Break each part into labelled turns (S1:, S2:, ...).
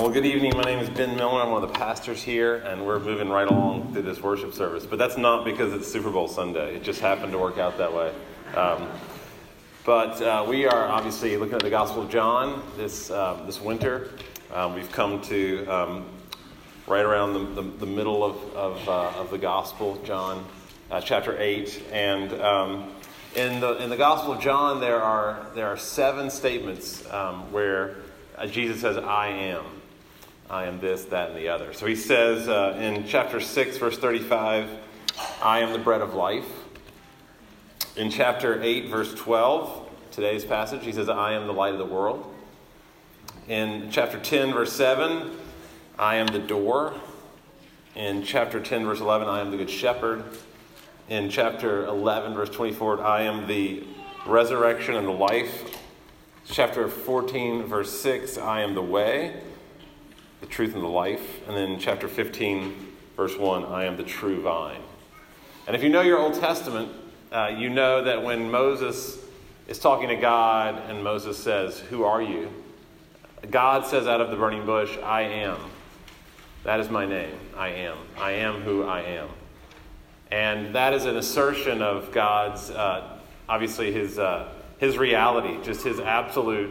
S1: well, good evening. My name is Ben Miller. I'm one of the pastors here, and we're moving right along through this worship service. But that's not because it's Super Bowl Sunday. It just happened to work out that way. Um, but uh, we are obviously looking at the Gospel of John this um, this winter. Um, we've come to um, right around the, the, the middle of of, uh, of, the Gospel, John uh, chapter eight, and um, in the in the Gospel of John there are there are seven statements um, where uh, Jesus says, "I am." I am this, that, and the other. So he says uh, in chapter 6, verse 35, I am the bread of life. In chapter 8, verse 12, today's passage, he says, I am the light of the world. In chapter 10, verse 7, I am the door. In chapter 10, verse 11, I am the good shepherd. In chapter 11, verse 24, I am the resurrection and the life. Chapter 14, verse 6, I am the way the truth and the life. And then chapter 15, verse 1, I am the true vine. And if you know your Old Testament, uh, you know that when Moses is talking to God and Moses says, Who are you? God says out of the burning bush, I am. That is my name. I am. I am who I am. And that is an assertion of God's, uh, obviously, his, uh, his reality, just his absolute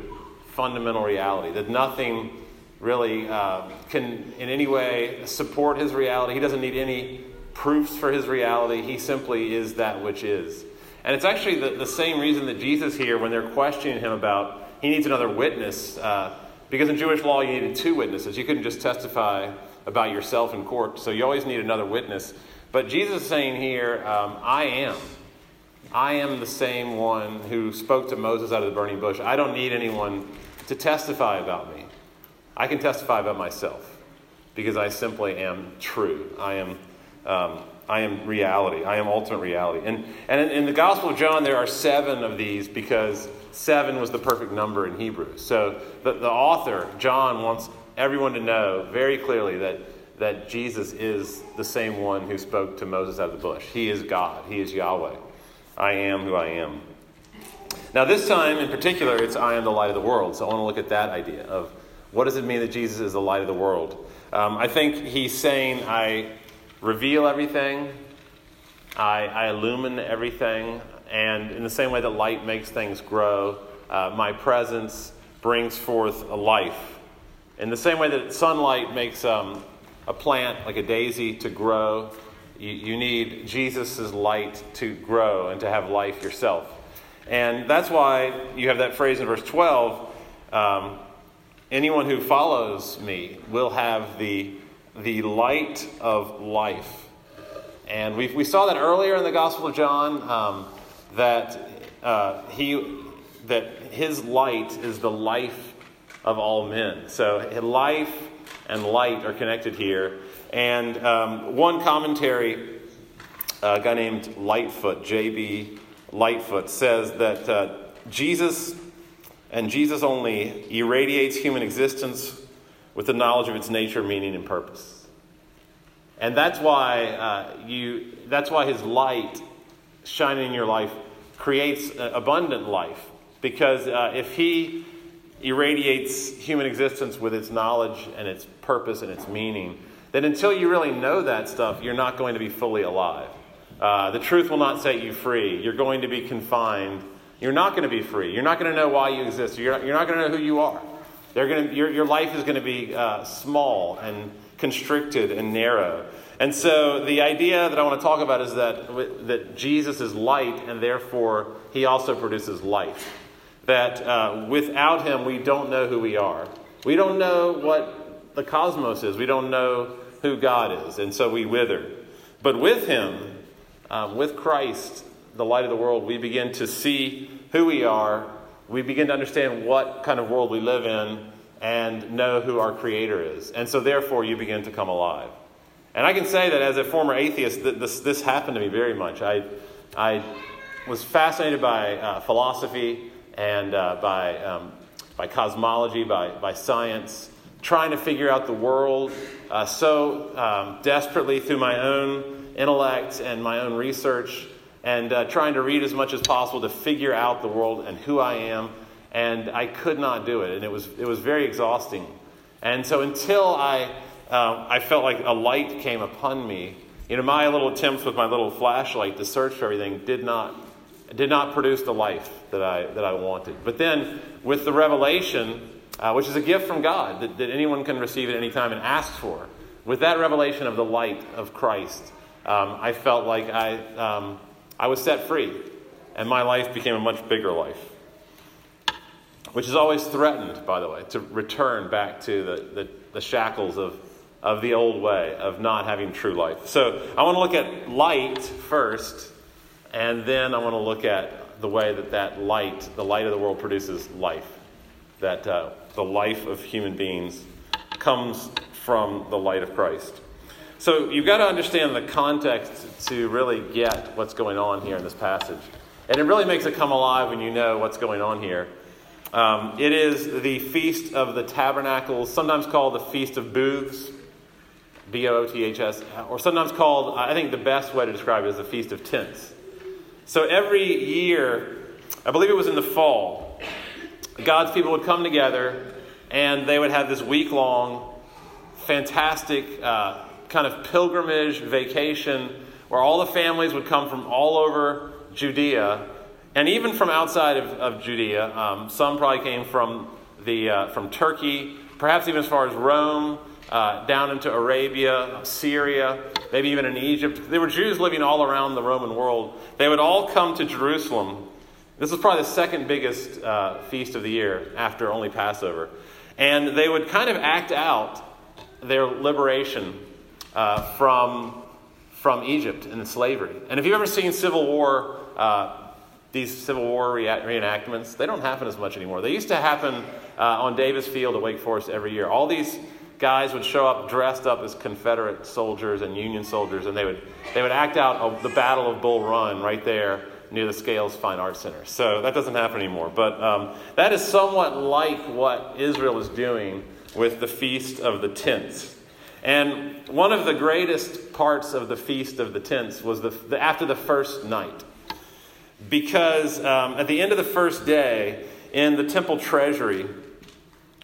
S1: fundamental reality, that nothing really uh, can in any way support his reality. He doesn't need any proofs for his reality. He simply is that which is. And it's actually the, the same reason that Jesus here, when they're questioning him about, he needs another witness, uh, because in Jewish law you needed two witnesses. You couldn't just testify about yourself in court, so you always need another witness. But Jesus is saying here, um, I am. I am the same one who spoke to Moses out of the burning bush. I don't need anyone to testify about me. I can testify about myself because I simply am true. I am, um, I am reality. I am ultimate reality. And, and in, the Gospel of John, there are seven of these because seven was the perfect number in Hebrew. So the, the author, John, wants everyone to know very clearly that, that Jesus is the same one who spoke to Moses out of the bush. He is God, He is Yahweh. I am who I am. Now, this time in particular, it's I am the light of the world. So I want to look at that idea of what does it mean that Jesus is the light of the world? Um, I think he's saying, I reveal everything, I, I, illumine everything, and in the same way that light makes things grow, uh, my presence brings forth a life. In the same way that sunlight makes um, a plant, like a daisy, to grow, you, you need Jesus' light to grow and to have life yourself. And that's why you have that phrase in verse 12. Um, Anyone who follows me will have the, the light of life. And we, we saw that earlier in the Gospel of John um, that, uh, he, that his light is the life of all men. So life and light are connected here. And um, one commentary, a guy named Lightfoot, J.B. Lightfoot, says that uh, Jesus and Jesus only irradiates human existence with the knowledge of its nature, meaning, and purpose. And that's why uh, you, that's why his light shining in your life creates abundant life. Because uh, if he irradiates human existence with its knowledge and its purpose and its meaning, then until you really know that stuff, you're not going to be fully alive. Uh, the truth will not set you free. You're going to be confined you're not going to be free. You're not going to know why you exist. You're not, you're not going to know who you are. They're going to, your, your life is going to be uh, small and constricted and narrow. And so the idea that I want to talk about is that, that Jesus is light and therefore he also produces life. That uh, without him, we don't know who we are. We don't know what the cosmos is. We don't know who God is. And so we wither. But with him, um, with Christ, the light of the world, we begin to see who we are. We begin to understand what kind of world we live in and know who our Creator is. And so, therefore, you begin to come alive. And I can say that as a former atheist, this, this happened to me very much. I, I was fascinated by uh, philosophy and uh, by, um, by cosmology, by, by science, trying to figure out the world uh, so um, desperately through my own intellect and my own research and uh, trying to read as much as possible to figure out the world and who I am. And I could not do it. And it was, it was very exhausting. And so until I, um, I felt like a light came upon me, you know, my little attempts with my little flashlight to search for everything did not, did not produce the life that I, that I wanted. But then with the revelation, uh, which is a gift from God that, that anyone can receive at any time and ask for, with that revelation of the light of Christ, um, I felt like I, um, I was set free, and my life became a much bigger life which is always threatened, by the way, to return back to the, the, the, shackles of, of the old way of not having true life. So I want to look at light first, and then I want to look at the way that that light, the light of the world, produces life. That uh, the life of human beings comes from the light of Christ. So you've got to understand the context to really get what's going on here in this passage. And it really makes it come alive when you know what's going on here. Um, it is the Feast of the Tabernacles, sometimes called the Feast of Booths, B O O T H S, or sometimes called, I think the best way to describe it is the Feast of Tents. So every year, I believe it was in the fall, God's people would come together and they would have this week long, fantastic uh, kind of pilgrimage vacation where all the families would come from all over Judea and even from outside of, of Judea, um, some probably came from, the, uh, from Turkey, perhaps even as far as Rome, uh, down into Arabia, Syria, maybe even in Egypt. There were Jews living all around the Roman world. They would all come to Jerusalem. This was probably the second biggest uh, feast of the year after only Passover. And they would kind of act out their liberation uh, from, from Egypt and slavery. And if you've ever seen Civil War, uh, these Civil War reenactments, they don't happen as much anymore. They used to happen uh, on Davis Field at Wake Forest every year. All these guys would show up dressed up as Confederate soldiers and Union soldiers, and they would, they would act out the Battle of Bull Run right there near the Scales Fine Arts Center. So that doesn't happen anymore. But um, that is somewhat like what Israel is doing with the Feast of the Tents. And one of the greatest parts of the Feast of the Tents was the, the after the first night. Because um, at the end of the first day in the temple treasury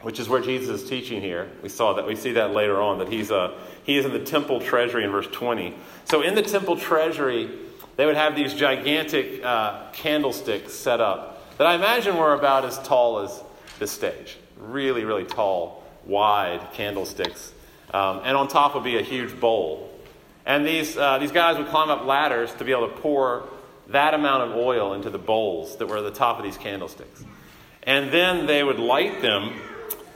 S1: which is where jesus is teaching here we saw that we see that later on that he's uh, he is in the temple treasury in verse 20 so in the temple treasury they would have these gigantic uh, candlesticks set up that i imagine were about as tall as this stage. Really really tall wide candlesticks um, and on top would be a huge bowl and these, uh, these guys would climb up ladders to be able to pour that amount of oil into the bowls that were at the top of these candlesticks. And then they would light them,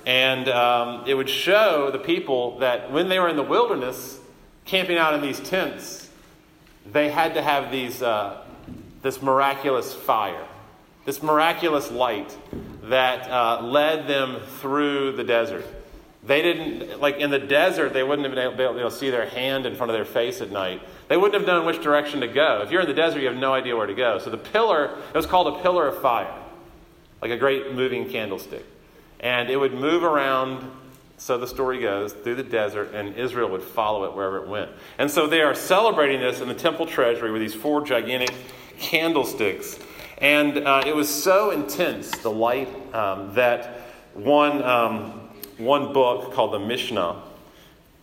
S1: and um, it would show the people that when they were in the wilderness, camping out in these tents, they had to have these, uh, this miraculous fire, this miraculous light that uh, led them through the desert. They didn't, like in the desert, they wouldn't have been able, to see their hand in front of their face at night. They wouldn't have known which direction to go. If you're in the desert, you have no idea where to go. So the pillar, it was called a pillar of fire, like a great moving candlestick. And it would move around, so the story goes, through the desert, and Israel would follow it wherever it went. And so they are celebrating this in the temple treasury with these four gigantic candlesticks. And uh, it was so intense, the light, um, that one. Um, one book called the Mishnah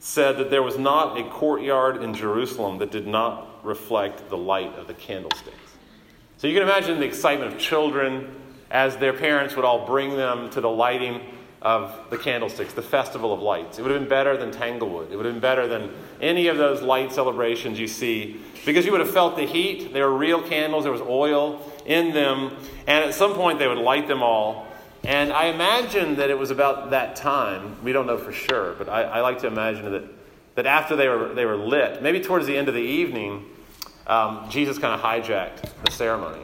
S1: said that there was not a courtyard in Jerusalem that did not reflect the light of the candlesticks. So you can imagine the excitement of children as their parents would all bring them to the lighting of the candlesticks, the festival of lights. It would have been better than Tanglewood. It would have been better than any of those light celebrations you see because you would have felt the heat. They were real candles, there was oil in them, and at some point they would light them all and I imagine that it was about that time. We don't know for sure, but I, I like to imagine that, that after they were, they were lit, maybe towards the end of the evening, um, Jesus kind of hijacked the ceremony.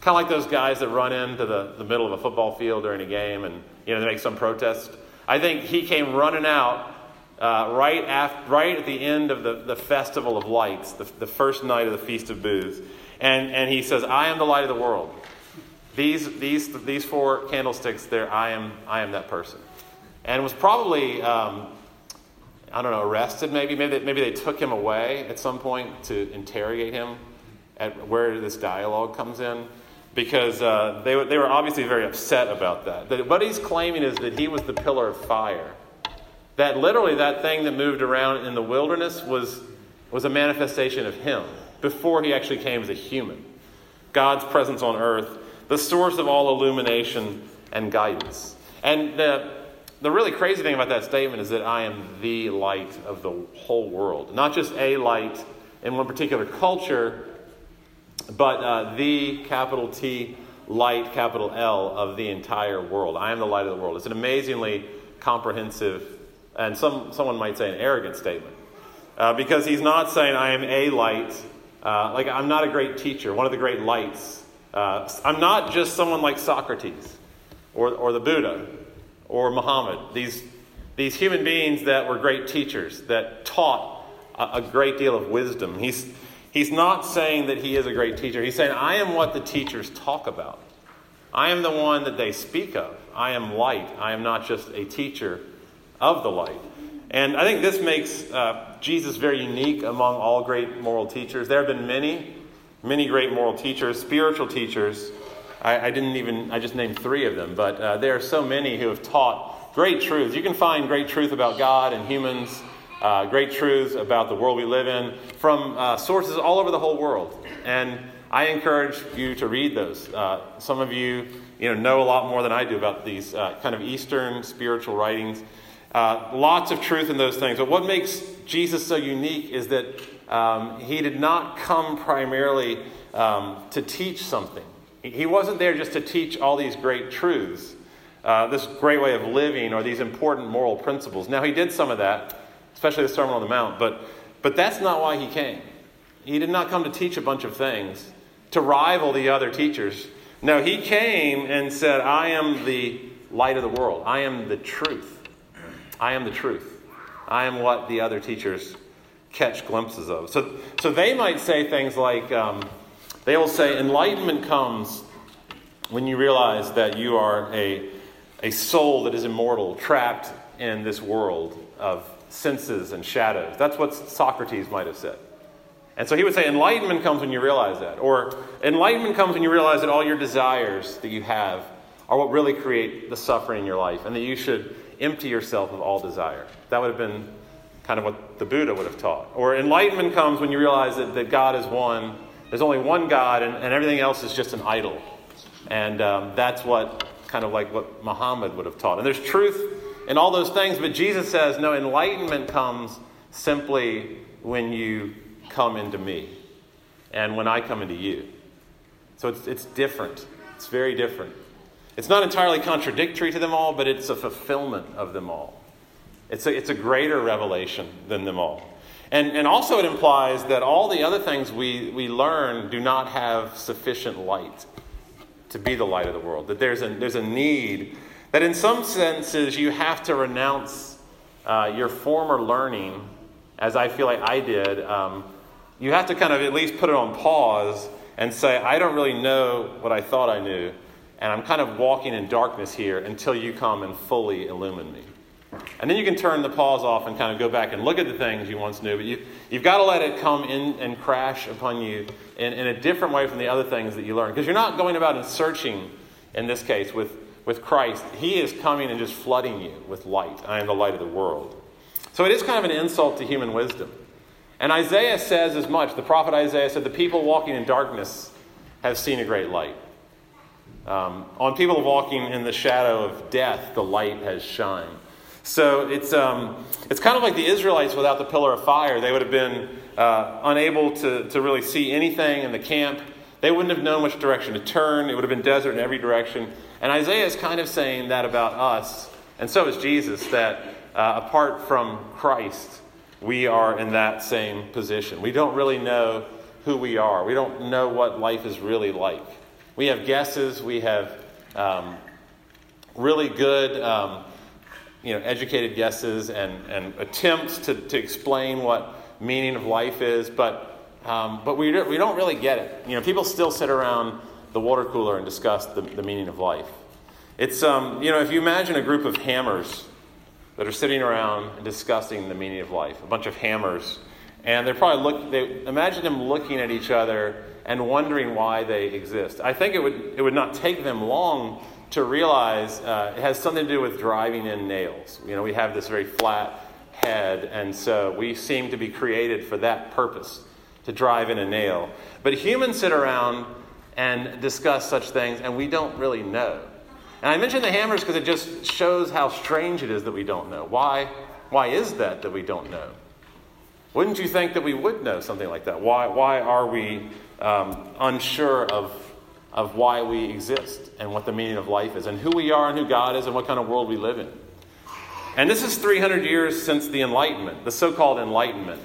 S1: Kind of like those guys that run into the, the middle of a football field during a game and you know they make some protest. I think he came running out uh, right, after, right at the end of the, the festival of lights, the, the first night of the Feast of Booths. And, and he says, I am the light of the world. These, these, these four candlesticks there, I am, I am that person. And was probably, um, I don't know, arrested maybe. Maybe they, maybe they took him away at some point to interrogate him at where this dialogue comes in. Because uh, they, they were obviously very upset about that. that. What he's claiming is that he was the pillar of fire That literally that thing that moved around in the wilderness was, was a manifestation of Him before He actually came as a human. God's presence on earth, the source of all illumination and guidance. And the, the really crazy thing about that statement is that I am the light of the whole world. Not just a light in one particular culture, but uh, the capital T light, capital L, of the entire world. I am the light of the world. It's an amazingly comprehensive, and some, someone might say an arrogant statement. Uh, because he's not saying, I am a light. Uh, like, I'm not a great teacher, one of the great lights. Uh, I'm not just someone like Socrates or, or the Buddha or Muhammad. These, these human beings that were great teachers, that taught a, a great deal of wisdom. He's, He's not saying that he is a great teacher. He's saying, I am what the teachers talk about. I am the one that they speak of. I am light. I am not just a teacher of the light. And I think this makes uh, Jesus very unique among all great moral teachers. There have been many, many great moral teachers, spiritual teachers. I, I didn't even, I just named three of them, but uh, there are so many who have taught great truths. You can find great truth about God and humans uh, great truths about the world we live in from uh, sources all over the whole world. And I encourage you to read those. Uh, some of you, you know, know a lot more than I do about these uh, kind of Eastern spiritual writings. Uh, lots of truth in those things. But what makes Jesus so unique is that um, he did not come primarily um, to teach something. He wasn't there just to teach all these great truths, uh, this great way of living, or these important moral principles. Now, he did some of that especially the Sermon on the Mount. But, but that's not why he came. He did not come to teach a bunch of things to rival the other teachers. No, he came and said, I am the light of the world. I am the truth. I am the truth. I am what the other teachers catch glimpses of. So, so they might say things like, um, they will say, enlightenment comes when you realize that you are a, a soul that is immortal, trapped in this world of senses and shadows. That's what Socrates might have said. And so he would say, enlightenment comes when you realize that. Or enlightenment comes when you realize that all your desires that you have are what really create the suffering in your life, and that you should empty yourself of all desire. That would have been kind of what the Buddha would have taught. Or enlightenment comes when you realize that, that God is one, there's only one God, and, and everything else is just an idol. And um, that's what kind of like what Muhammad would have taught. And there's truth and all those things. But Jesus says, no, enlightenment comes simply when you come into me and when I come into you. So it's, it's different. It's very different. It's not entirely contradictory to them all, but it's a fulfillment of them all. It's a, it's a greater revelation than them all. And, and also, it implies that all the other things we, we learn do not have sufficient light to be the light of the world. That there's a, there's a need that in some senses you have to renounce uh, your former learning, as I feel like I did. Um, you have to kind of at least put it on pause and say, I don't really know what I thought I knew, and I'm kind of walking in darkness here until you come and fully illumine me. And then you can turn the pause off and kind of go back and look at the things you once knew, but you, you've got to let it come in and crash upon you in, in a different way from the other things that you learn. Because you're not going about and searching, in this case, with with Christ, He is coming and just flooding you with light. I am the light of the world. So it is kind of an insult to human wisdom. And Isaiah says as much. The prophet Isaiah said, The people walking in darkness have seen a great light. Um, on people walking in the shadow of death, the light has shined. So it's, um, it's kind of like the Israelites without the pillar of fire. They would have been uh, unable to, to really see anything in the camp. They wouldn't have known which direction to turn. It would have been desert in every direction. And Isaiah is kind of saying that about us, and so is Jesus, that uh, apart from Christ, we are in that same position. We don't really know who we are, we don't know what life is really like. We have guesses, we have um, really good. Um, you know, educated guesses and, and attempts to, to explain what meaning of life is, but, um, but we, we don't really get it. You know, people still sit around the water cooler and discuss the, the meaning of life. It's, um, you know, if you imagine a group of hammers that are sitting around and discussing the meaning of life, a bunch of hammers, and they're probably look, they imagine them looking at each other and wondering why they exist. I think it would, it would not take them long to realize uh, it has something to do with driving in nails. You know, we have this very flat head, and so we seem to be created for that purpose to drive in a nail. But humans sit around and discuss such things, and we don't really know. And I mention the hammers because it just shows how strange it is that we don't know. Why, why is that that we don't know? Wouldn't you think that we would know something like that? Why, why are we um, unsure of, of why we exist and what the meaning of life is and who we are and who God is and what kind of world we live in? And this is 300 years since the Enlightenment, the so called Enlightenment,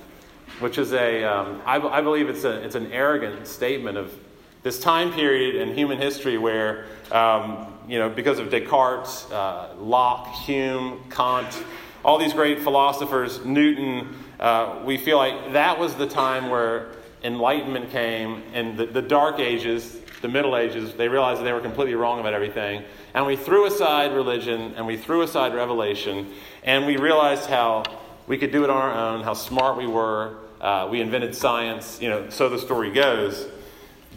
S1: which is a, um, I, I believe it's, a, it's an arrogant statement of this time period in human history where, um, you know, because of Descartes, uh, Locke, Hume, Kant, all these great philosophers, Newton, uh, we feel like that was the time where enlightenment came and the, the dark ages, the Middle Ages, they realized that they were completely wrong about everything. And we threw aside religion and we threw aside revelation and we realized how we could do it on our own, how smart we were. Uh, we invented science, you know, so the story goes.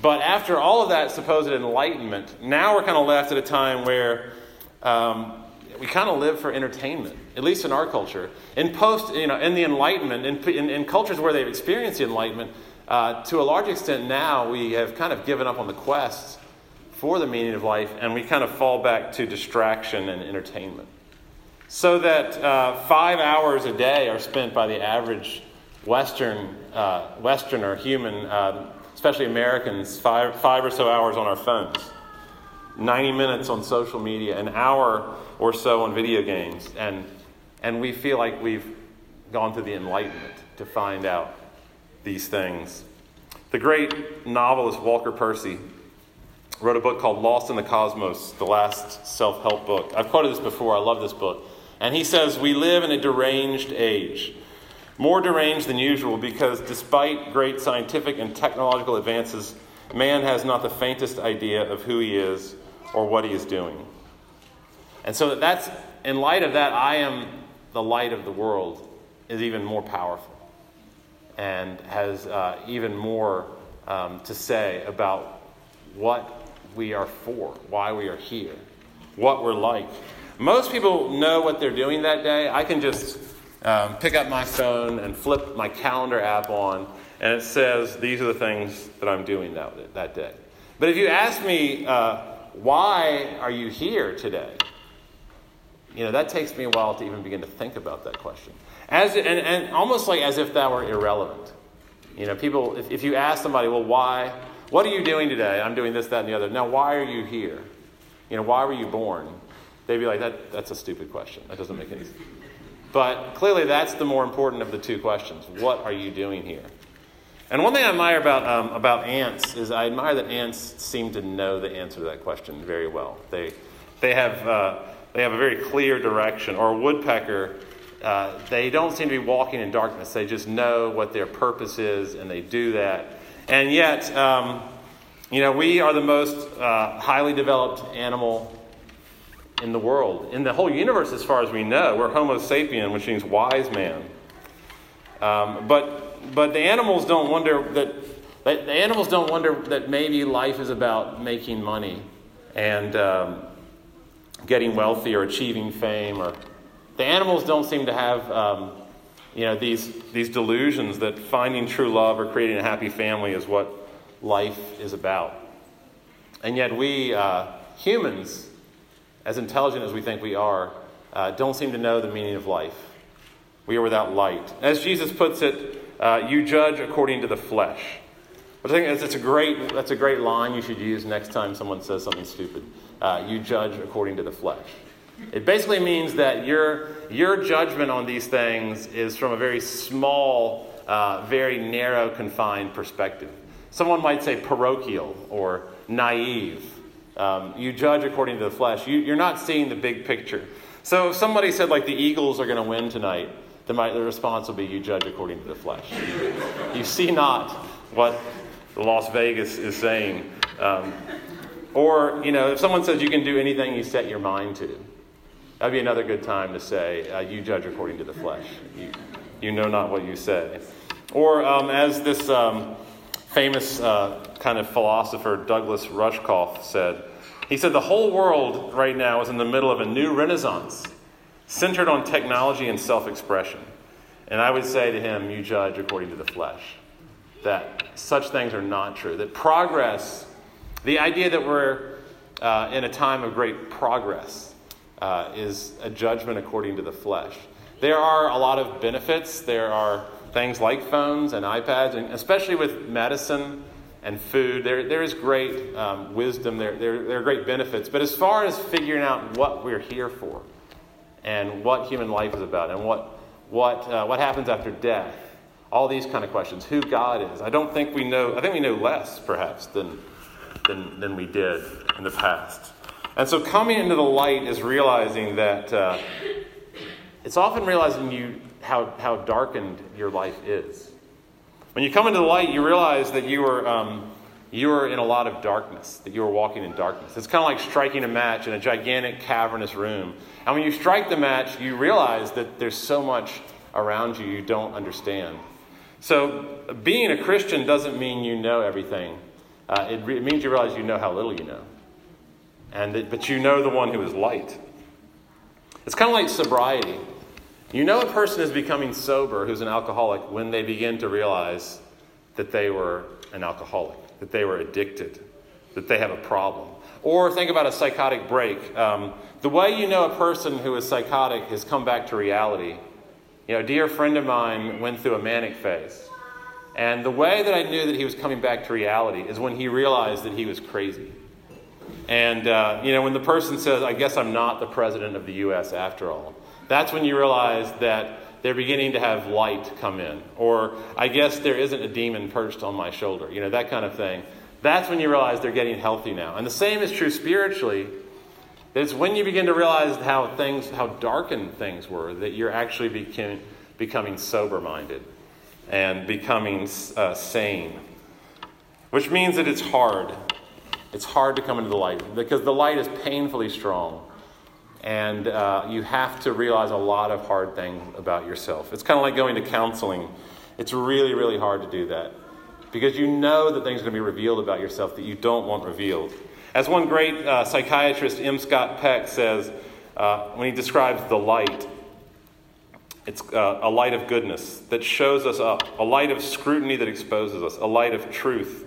S1: But after all of that supposed enlightenment, now we're kind of left at a time where um, we kind of live for entertainment, at least in our culture. In post, you know, in the Enlightenment, in, in, in cultures where they've experienced the Enlightenment, uh, to a large extent now we have kind of given up on the quest for the meaning of life, and we kind of fall back to distraction and entertainment. So that uh, five hours a day are spent by the average Western uh, Westerner human um, especially Americans, five, five or so hours on our phones, 90 minutes on social media, an hour or so on video games. And, and we feel like we've gone through the enlightenment to find out these things. The great novelist Walker Percy wrote a book called Lost in the Cosmos, the last self help book. I've quoted this before, I love this book. And he says, We live in a deranged age more deranged than usual because despite great scientific and technological advances, man has not the faintest idea of who he is or what he is doing. And so that's in light of that, I am the light of the world is even more powerful and has uh, even more um, to say about what we are for, why we are here, what we're like. Most people know what they're doing that day. I can just um, pick up my phone and flip my calendar app on, and it says these are the things that I'm doing that, that day. But if you ask me, uh, why are you here today? You know, that takes me a while to even begin to think about that question. As, and, and almost like as if that were irrelevant. You know, people, if, if you ask somebody, well, why? What are you doing today? I'm doing this, that, and the other. Now, why are you here? You know, why were you born? They'd be like, that, that's a stupid question. That doesn't make any sense. But clearly, that's the more important of the two questions. What are you doing here? And one thing I admire about, um, about ants is I admire that ants seem to know the answer to that question very well. They, they, have, uh, they have a very clear direction. Or a woodpecker, uh, they don't seem to be walking in darkness. They just know what their purpose is, and they do that. And yet, um, you know, we are the most uh, highly developed animal in the world, in the whole universe, as far as we know. We're Homo sapien, which means wise man. Um, but but the animals don't wonder that. The animals don't wonder that maybe life is about making money and um, getting wealthy or achieving fame. Or the animals don't seem to have um, you know these these delusions that finding true love or creating a happy family is what life is about. And yet we uh, humans as intelligent as we think we are, uh, don't seem to know the meaning of life. We are without light. As Jesus puts it, uh, you judge according to the flesh. but I think that's, it's a great, that's a great line you should use next time someone says something stupid. Uh, you judge according to the flesh. It basically means that your, your judgment on these things is from a very small, uh, very narrow, confined perspective. Someone might say parochial or naive. Um, you judge according to the flesh. You, you're not seeing the big picture. So if somebody said, like, the Eagles are going to win tonight, then my, the response will be, you judge according to the flesh. You, you see not what Las Vegas is saying. Um, or, you know, if someone says you can do anything you set your mind to, that'd be another good time to say, uh, you judge according to the flesh. You, you know not what you say. Or um, as this um, famous uh, kind of philosopher Douglas Rushkoff said, He said the whole world right now is in the middle of a new renaissance centered on technology and self expression. And I would say to him, You judge according to the flesh. That such things are not true. That progress, the idea that we're uh, in a time of great progress, uh, is a judgment according to the flesh. There are a lot of benefits. There are things like phones and iPads, and especially with medicine and food, there, there is great um, wisdom, there, there, there are great benefits. But as far as figuring out what we're here for and what human life is about and what, what, uh, what happens after death, all these kind of questions, who God is, I don't think we know, I think we know less perhaps than, than, than we did in the past. And so coming into the light is realizing that uh, it's often realizing you how, how darkened your life is. When you come into the light, you realize that you are, um, you are in a lot of darkness, that you are walking in darkness. It's kind of like striking a match in a gigantic cavernous room. And when you strike the match, you realize that there's so much around you you don't understand. So, being a Christian doesn't mean you know everything. Uh, it, re- it, means you realize you know how little you know. And but you know the one who is light. It's kind of like sobriety. You know a person is becoming sober who's an alcoholic when they begin to realize that they were an alcoholic, that they were addicted, that they have a problem. Or think about a psychotic break. Um, the way you know a person who is psychotic has come back to reality. You know, a dear friend of mine went through a manic phase. And the way that I knew that he was coming back to reality is when he realized that he was crazy. And, uh, you know, when the person says, I guess I'm not the president of the U.S. after all, that's when you realize that they're beginning to have light come in. Or, I guess there isn't a demon perched on my shoulder, you know, that kind of thing. That's when you realize they're getting healthy now. And the same is true spiritually. It's when you begin to realize how things, how darkened things were, that you're actually became, becoming sober minded and becoming uh, sane. Which means that it's hard. It's hard to come into the light because the light is painfully strong and uh, you have to realize a lot of hard things about yourself. It's kind of like going to counseling. It's really, really hard to do that because you know that things are going to be revealed about yourself that you don't want revealed. As one great uh, psychiatrist, M. Scott Peck, says uh, when he describes the light, it's uh, a light of goodness that shows us up, a light of scrutiny that exposes us, a light of truth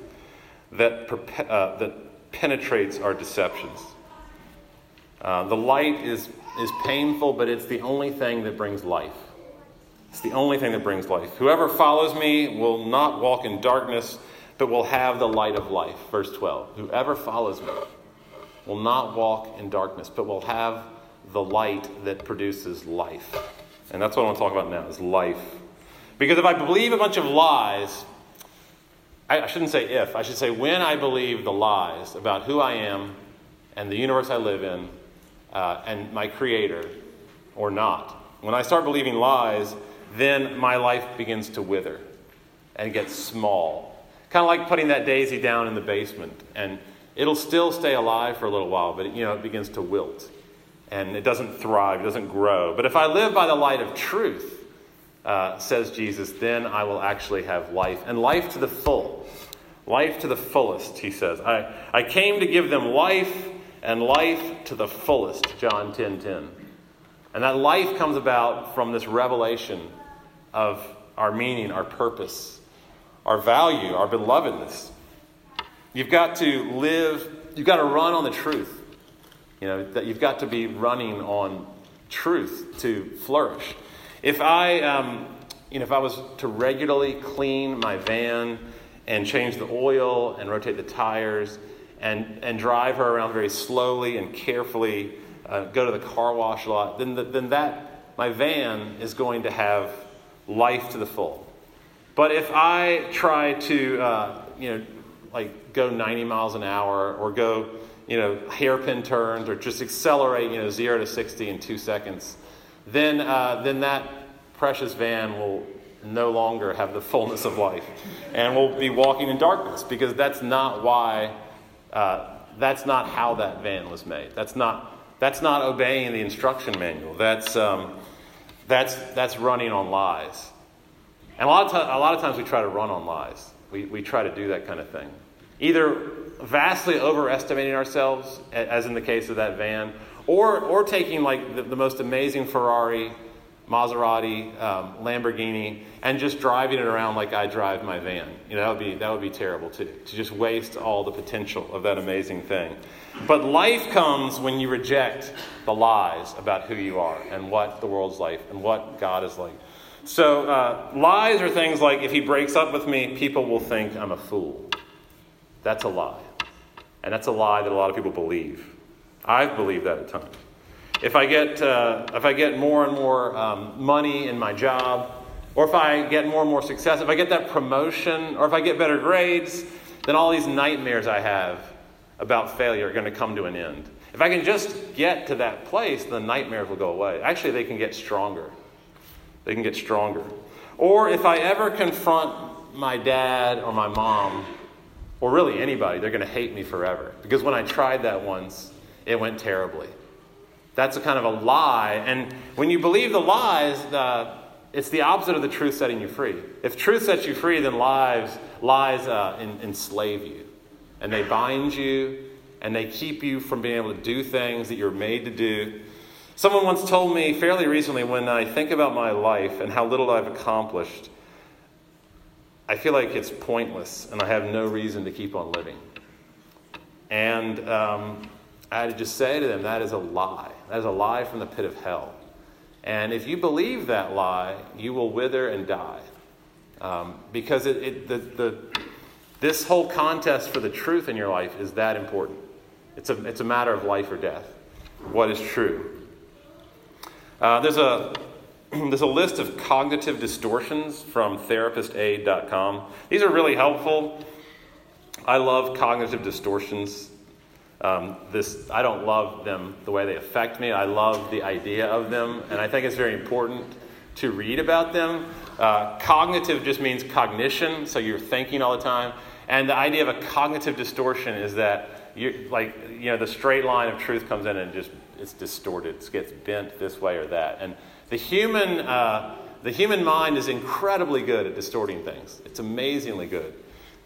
S1: that, uh, that penetrates our deceptions. Uh, the light is, is painful, but it's the only thing that brings life. It's the only thing that brings life. Whoever follows me will not walk in darkness, but will have the light of life. Verse 12. Whoever follows me will not walk in darkness, but will have the light that produces life. And that's what I want to talk about now is life. Because if I believe a bunch of lies, I, I shouldn't say if, I should say when I believe the lies about who I am and the universe I live in, uh, and my Creator or not. When I start believing lies, then my life begins to wither and get small. Kind of like putting that daisy down in the basement, and it'll still stay alive for a little while, but it, you know, it begins to wilt and it doesn't thrive, it doesn't grow. But if I live by the light of truth, uh, says Jesus, then I will actually have life, and life to the full. Life to the fullest, he says. I, I came to give them life and life to the fullest, John 10 10. And that life comes about from this revelation of our meaning, our purpose, our value, our belovedness. You've got to live, you've got to run on the truth. You know, that you've got to be running on truth to flourish. If I, um, you know, if I was to regularly clean my van and change the oil and rotate the tires and, and drive her around very slowly and carefully, uh, go to the car wash a lot, then, the, then that, my van is going to have life to the full. But if I try to, uh, you know, like go 90 miles an hour or go, you know, hairpin turns or just accelerate, you know, zero to 60 in two seconds, then, uh, then that precious van will no longer have the fullness of life and we'll be walking in darkness because that's not why uh, that's not how that van was made. That's not, that's not obeying the instruction manual. That's, um, that's, that's running on lies. And a lot, of t- a lot of times we try to run on lies. We, we try to do that kind of thing. Either vastly overestimating ourselves, as in the case of that van, or, or taking like the, the most amazing Ferrari, Maserati, um, Lamborghini, and just driving it around like I drive my van. You know, that would be, that would be terrible too, to just waste all the potential of that amazing thing. But life comes when you reject the lies about who you are and what the world's like and what God is like. So, uh, lies are things like if he breaks up with me, people will think I'm a fool. That's a lie. And that's a lie that a lot of people believe. I've believed that at times. If I get, uh, if I get more and more um, money in my job, or if I get more and more success, if I get that promotion, or if I get better grades, then all these nightmares I have about failure are going to come to an end. If I can just get to that place, the nightmares will go away. Actually, they can get stronger. They can get stronger. Or if I ever confront my dad or my mom, or really anybody, they're going to hate me forever. Because when I tried that once, it went terribly. That's a kind of a lie. And when you believe the lies, it's the opposite of the truth setting you free. If truth sets you free, then lies, lies uh, en- enslave you. And they bind you, and they keep you from being able to do things that you're made to do. Someone once told me fairly recently when I think about my life and how little I've accomplished, I feel like it's pointless and I have no reason to keep on living. And um, I had to just say to them, that is a lie. That is a lie from the pit of hell. And if you believe that lie, you will wither and die. Um, because it, it, the, the, this whole contest for the truth in your life is that important. It's a, it's a matter of life or death. What is true? Uh, there's, a, there's a list of cognitive distortions from therapistaid.com. These are really helpful. I love cognitive distortions. Um, this, I don't love them the way they affect me. I love the idea of them, and I think it's very important to read about them. Uh, cognitive just means cognition, so you're thinking all the time. And the idea of a cognitive distortion is that you like you know the straight line of truth comes in and just it's distorted. It gets bent this way or that. And the human, uh, the human mind is incredibly good at distorting things. It's amazingly good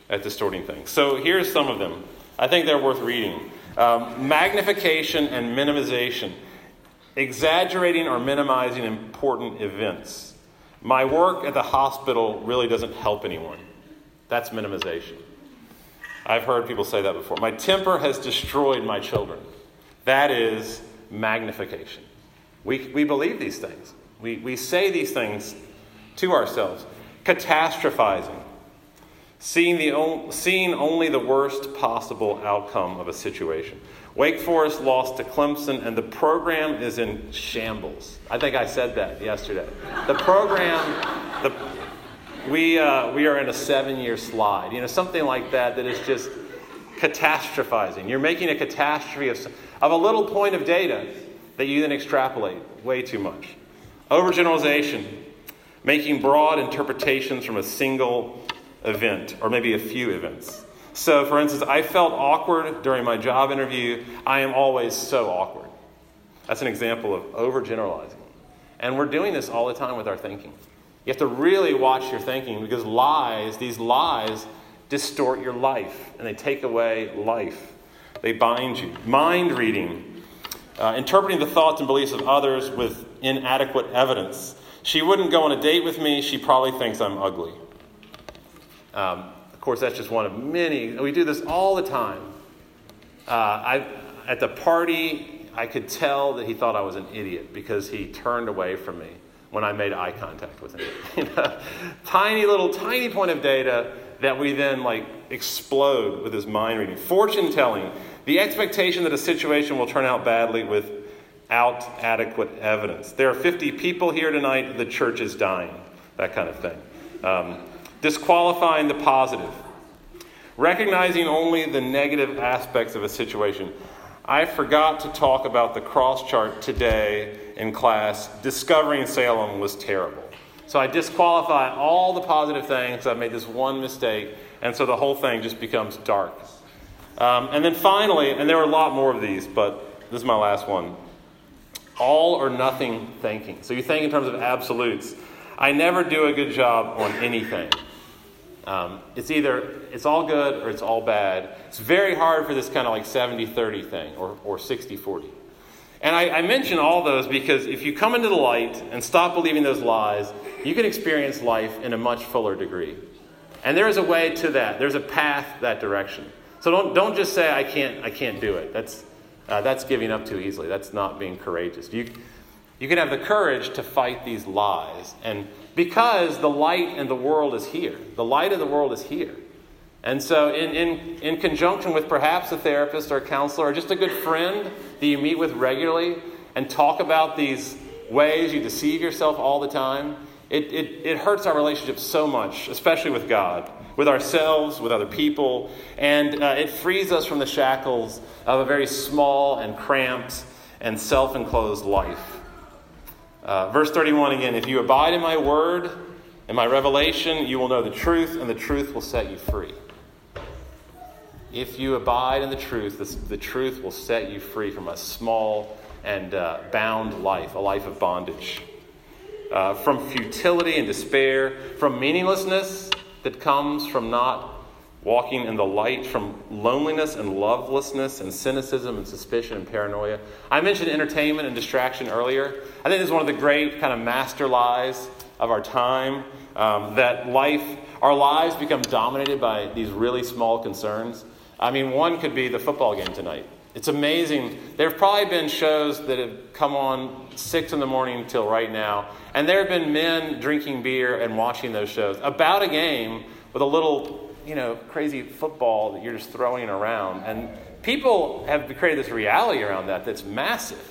S1: at distorting things. So here's some of them. I think they're worth reading. Um, magnification and minimization, exaggerating or minimizing important events. My work at the hospital really doesn't help anyone. That's minimization. I've heard people say that before. My temper has destroyed my children. That is magnification. We, we believe these things, we, we say these things to ourselves. Catastrophizing, seeing, the, seeing only the worst possible outcome of a situation. Wake Forest lost to Clemson, and the program is in shambles. I think I said that yesterday. The program, the, we, uh, we are in a seven year slide. You know, something like that that is just catastrophizing. You're making a catastrophe of, of a little point of data that you then extrapolate way too much. Overgeneralization, making broad interpretations from a single event or maybe a few events. So, for instance, I felt awkward during my job interview. I am always so awkward. That's an example of overgeneralizing. And we're doing this all the time with our thinking. You have to really watch your thinking because lies, these lies, distort your life and they take away life. They bind you. Mind reading, uh, interpreting the thoughts and beliefs of others with inadequate evidence. She wouldn't go on a date with me. She probably thinks I'm ugly. Um, of course, that's just one of many. We do this all the time. Uh, I, at the party, I could tell that he thought I was an idiot because he turned away from me when I made eye contact with him. tiny little, tiny point of data that we then like explode with his mind reading. Fortune telling, the expectation that a situation will turn out badly without adequate evidence. There are 50 people here tonight, the church is dying, that kind of thing. Um, disqualifying the positive, recognizing only the negative aspects of a situation. I forgot to talk about the cross chart today in class. Discovering Salem was terrible. So I disqualify all the positive things. I've made this one mistake. And so the whole thing just becomes dark. Um, and then finally, and there are a lot more of these, but this is my last one all or nothing thinking. So you think in terms of absolutes. I never do a good job on anything. Um, it's either it's all good or it's all bad. It's very hard for this kind of like 70 30 thing or, or 60 40. And I, I mention all those because if you come into the light and stop believing those lies, you can experience life in a much fuller degree. And there is a way to that. There's a path that direction. So don't, don't just say, I can't, I can't do it. That's, uh, that's giving up too easily. That's not being courageous. You, you can have the courage to fight these lies. And because the light in the world is here, the light of the world is here. And so, in, in, in conjunction with perhaps a therapist or a counselor or just a good friend that you meet with regularly and talk about these ways you deceive yourself all the time, it, it, it hurts our relationship so much, especially with God, with ourselves, with other people, and uh, it frees us from the shackles of a very small and cramped and self enclosed life. Uh, verse 31 again If you abide in my word and my revelation, you will know the truth, and the truth will set you free. If you abide in the truth, the, truth will set you free from a small and uh, bound life, a life of bondage. Uh, from futility and despair, from meaninglessness that comes from not walking in the light from loneliness and lovelessness and cynicism and suspicion and paranoia. I mentioned entertainment and distraction earlier. I think this is one of the great kind of master lies of our time um, that life, our lives become dominated by these really small concerns. I mean, one could be the football game tonight. It's amazing. There have probably been shows that have come on six in the morning till right now, and there have been men drinking beer and watching those shows about a game with a little you know, crazy football that you're just throwing around. And people have created this reality around that that's massive.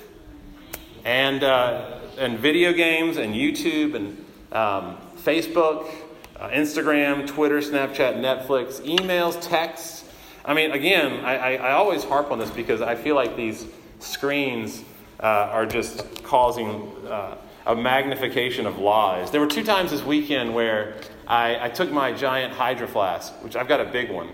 S1: And, uh, and video games and YouTube and um, Facebook, uh, Instagram, Twitter, Snapchat, Netflix, emails, texts. I mean, again, I, I, I always harp on this because I feel like these screens uh, are just causing uh, a magnification of lies. There were two times this weekend where I, I took my giant Hydro Flask, which I've got a big one,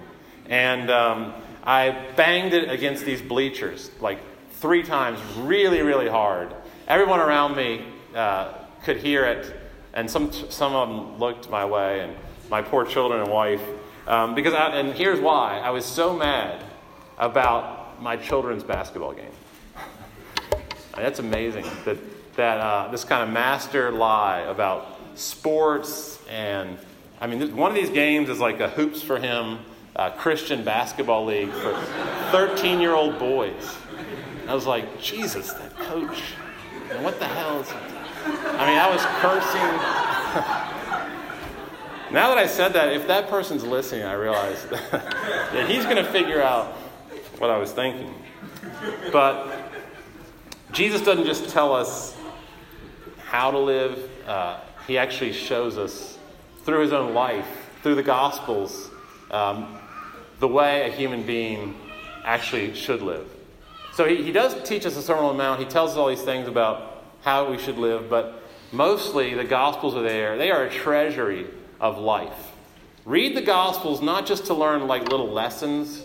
S1: and um, I banged it against these bleachers like three times, really, really hard. Everyone around me uh, could hear it, and some, some of them looked my way, and my poor children and wife. Um, because I, and here's why I was so mad about my children's basketball game. that's amazing that, that uh, this kind of master lie about sports and I mean, one of these games is like a hoops for him uh, Christian basketball league for 13 year old boys. I was like, Jesus, that coach. What the hell is. I mean, I was cursing. now that I said that, if that person's listening, I realize that he's going to figure out what I was thinking. But Jesus doesn't just tell us how to live, uh, he actually shows us through his own life, through the Gospels, um, the way a human being actually should live. So he, he does teach us a Sermon on the Mount. He tells us all these things about how we should live, but mostly the Gospels are there. They are a treasury of life. Read the Gospels not just to learn like little lessons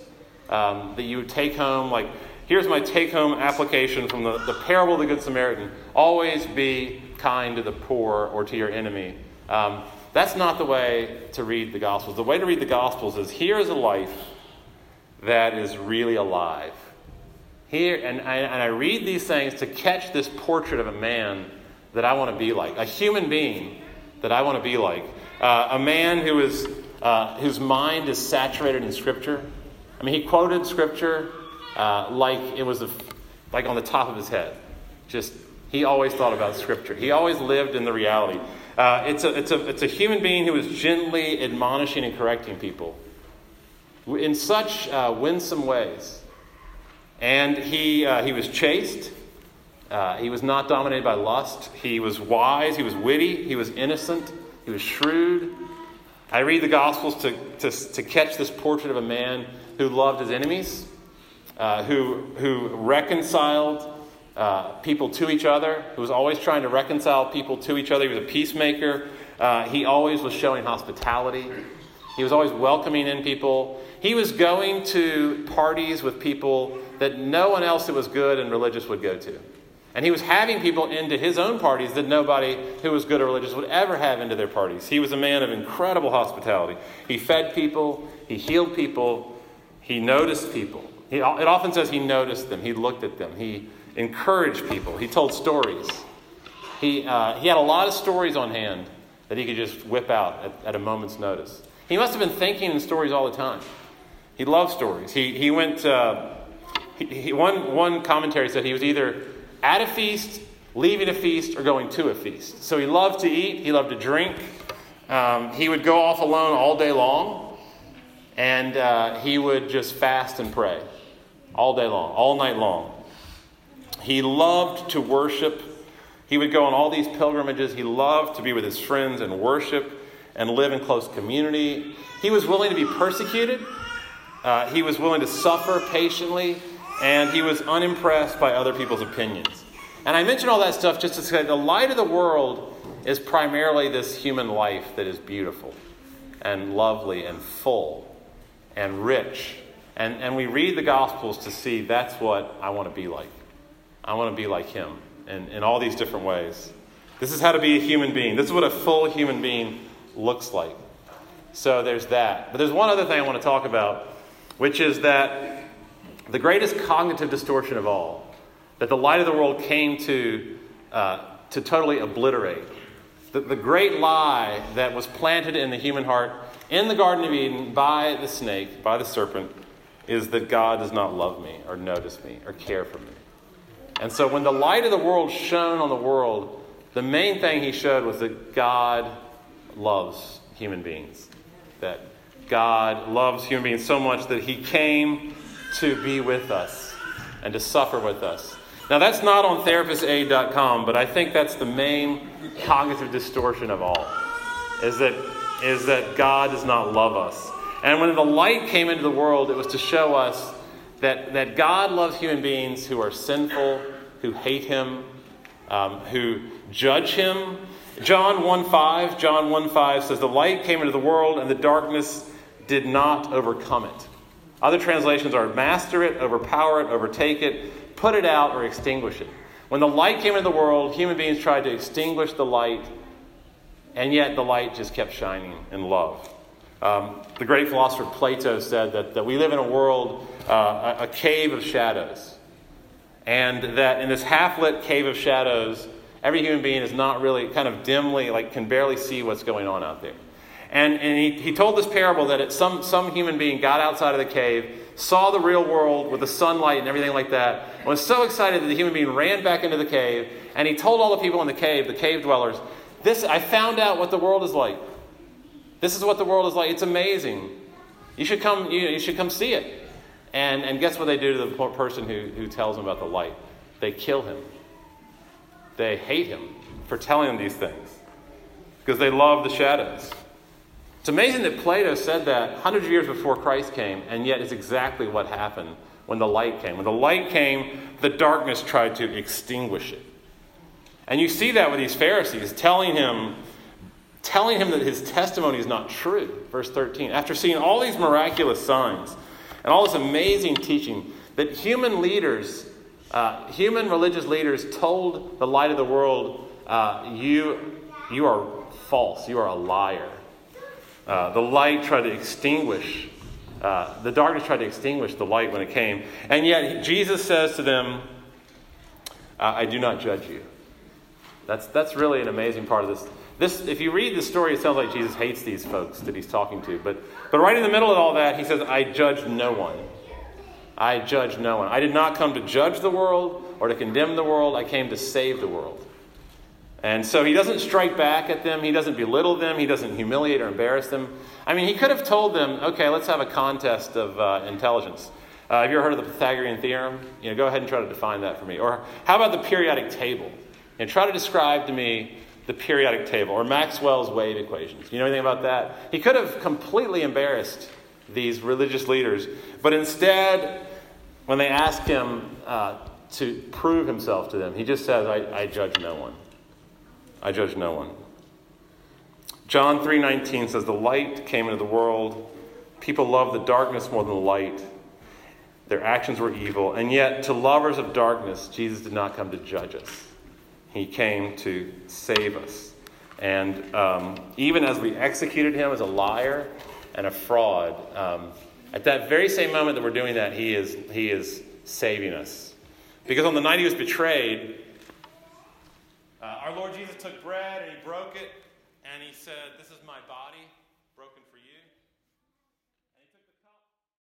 S1: um, that you take home, like, here's my take home application from the, the parable of the Good Samaritan. Always be kind to the poor or to your enemy. Um, that's not the way to read the Gospels. The way to read the Gospels is here is a life that is really alive. Here, and I, and I read these things to catch this portrait of a man that I want to be like, a human being that I want to be like, uh, a man who is, uh, whose mind is saturated in Scripture. I mean, he quoted Scripture uh, like it was a, like on the top of his head. Just he always thought about Scripture. He always lived in the reality. Uh, it's, a, it's, a, it's a human being who is gently admonishing and correcting people in such uh, winsome ways. And he, uh, he was chaste. Uh, he was not dominated by lust. He was wise. He was witty. He was innocent. He was shrewd. I read the Gospels to, to, to catch this portrait of a man who loved his enemies, uh, who, who reconciled uh, people to each other, He was always trying to reconcile people to each other. He was a peacemaker. Uh, he always was showing hospitality. He was always welcoming in people. He was going to parties with people that no one else that was good and religious would go to. And he was having people into his own parties that nobody who was good or religious would ever have into their parties. He was a man of incredible hospitality. He fed people, he healed people, he noticed people. He, it often says he noticed them, he looked at them, he encouraged people, he told stories. He, uh, he had a lot of stories on hand that he could just whip out at, at a moment's notice. He must have been thinking in stories all the time. He loved stories. He, he went, uh, he, he, one, one commentary said he was either at a feast, leaving a feast, or going to a feast. So he loved to eat, he loved to drink. Um, he would go off alone all day long, and uh, he would just fast and pray all day long, all night long. He loved to worship. He would go on all these pilgrimages. He loved to be with his friends and worship and live in close community. He was willing to be persecuted. Uh, he was willing to suffer patiently and he was unimpressed by other people's opinions. And I mention all that stuff just to say the light of the world is primarily this human life that is beautiful and lovely and full and rich. And, and we read the Gospels to see that's what I want to be like. I want to be like him in, in all these different ways. This is how to be a human being. This is what a full human being looks like. So there's that. But there's one other thing I want to talk about, which is that the greatest cognitive distortion of all, that the light of the world came to, uh, to totally obliterate. The, the great lie that was planted in the human heart in the Garden of Eden by the snake, by the serpent, is that God does not love me or notice me or care for me. And so when the light of the world shone on the world, the main thing he showed was that God loves human beings. That God loves human beings so much that he came to be with us and to suffer with us. Now, that's not on therapistaid.com, but I think that's the main cognitive distortion of all is that, is that God does not love us. And when the light came into the world, it was to show us that, that God loves human beings who are sinful, who hate Him, um, who judge Him. John 1 5, John 1 5 says, The light came into the world, and the darkness did not overcome it. Other translations are master it, overpower it, overtake it, put it out, or extinguish it. When the light came into the world, human beings tried to extinguish the light, and yet the light just kept shining in love. Um, the great philosopher Plato said that, that we live in a world, uh, a, cave of shadows. And that in this half lit cave of shadows, every human being is not really kind of dimly, like, can barely see what's going on out there. And, and he, he told this parable that it, some, some human being got outside of the cave, saw the real world with the sunlight and everything like that, and was so excited that the human being ran back into the cave, and he told all the people in the cave, the cave dwellers, this, I found out what the world is like. This is what the world is like. It's amazing. You should come, you, you should come see it. And, and guess what they do to the person who, who tells them about the light? They kill him. They hate him for telling them these things because they love the shadows. It's amazing that Plato said that hundreds of years before Christ came, and yet it's exactly what happened when the light came. When the light came, the darkness tried to extinguish it. And you see that with these Pharisees telling him, telling him that his testimony is not true. Verse 13. After seeing all these miraculous signs and all this amazing teaching, that human leaders, uh, human religious leaders, told the light of the world, uh, you, you are false, you are a liar. Uh, the light tried to extinguish, uh, the darkness tried to extinguish the light when it came. And yet Jesus says to them, I do not judge you. That's, that's really an amazing part of this. This, if you read the story, it sounds like Jesus hates these folks that he's talking to. But, but right in the middle of all that, he says, I judge no one. I judge no one. I did not come to judge the world or to condemn the world. I came to save the world. And so he doesn't strike back at them. He doesn't belittle them. He doesn't humiliate or embarrass them. I mean, he could have told them, okay, let's have a contest of uh, intelligence. Uh, have you ever heard of the Pythagorean theorem? You know, go ahead and try to define that for me. Or how about the periodic table? And try to describe to me the periodic table or Maxwell's wave equations. You know anything about that? He could have completely embarrassed these religious leaders, but instead, when they asked him uh, to prove himself to them, he just says, I, I judge no one. I judge no one. John 3:19 says the light came into the world. People love the darkness more than the light. Their actions were evil. And yet, to lovers of darkness, Jesus did not come to judge us, He came to save us. And um, even as we executed Him as a liar and a fraud, um, at that very same moment that we're doing that, He is, he is saving us. Because on the night He was betrayed, uh, our Lord Jesus took bread and He broke it and He said, This is my body.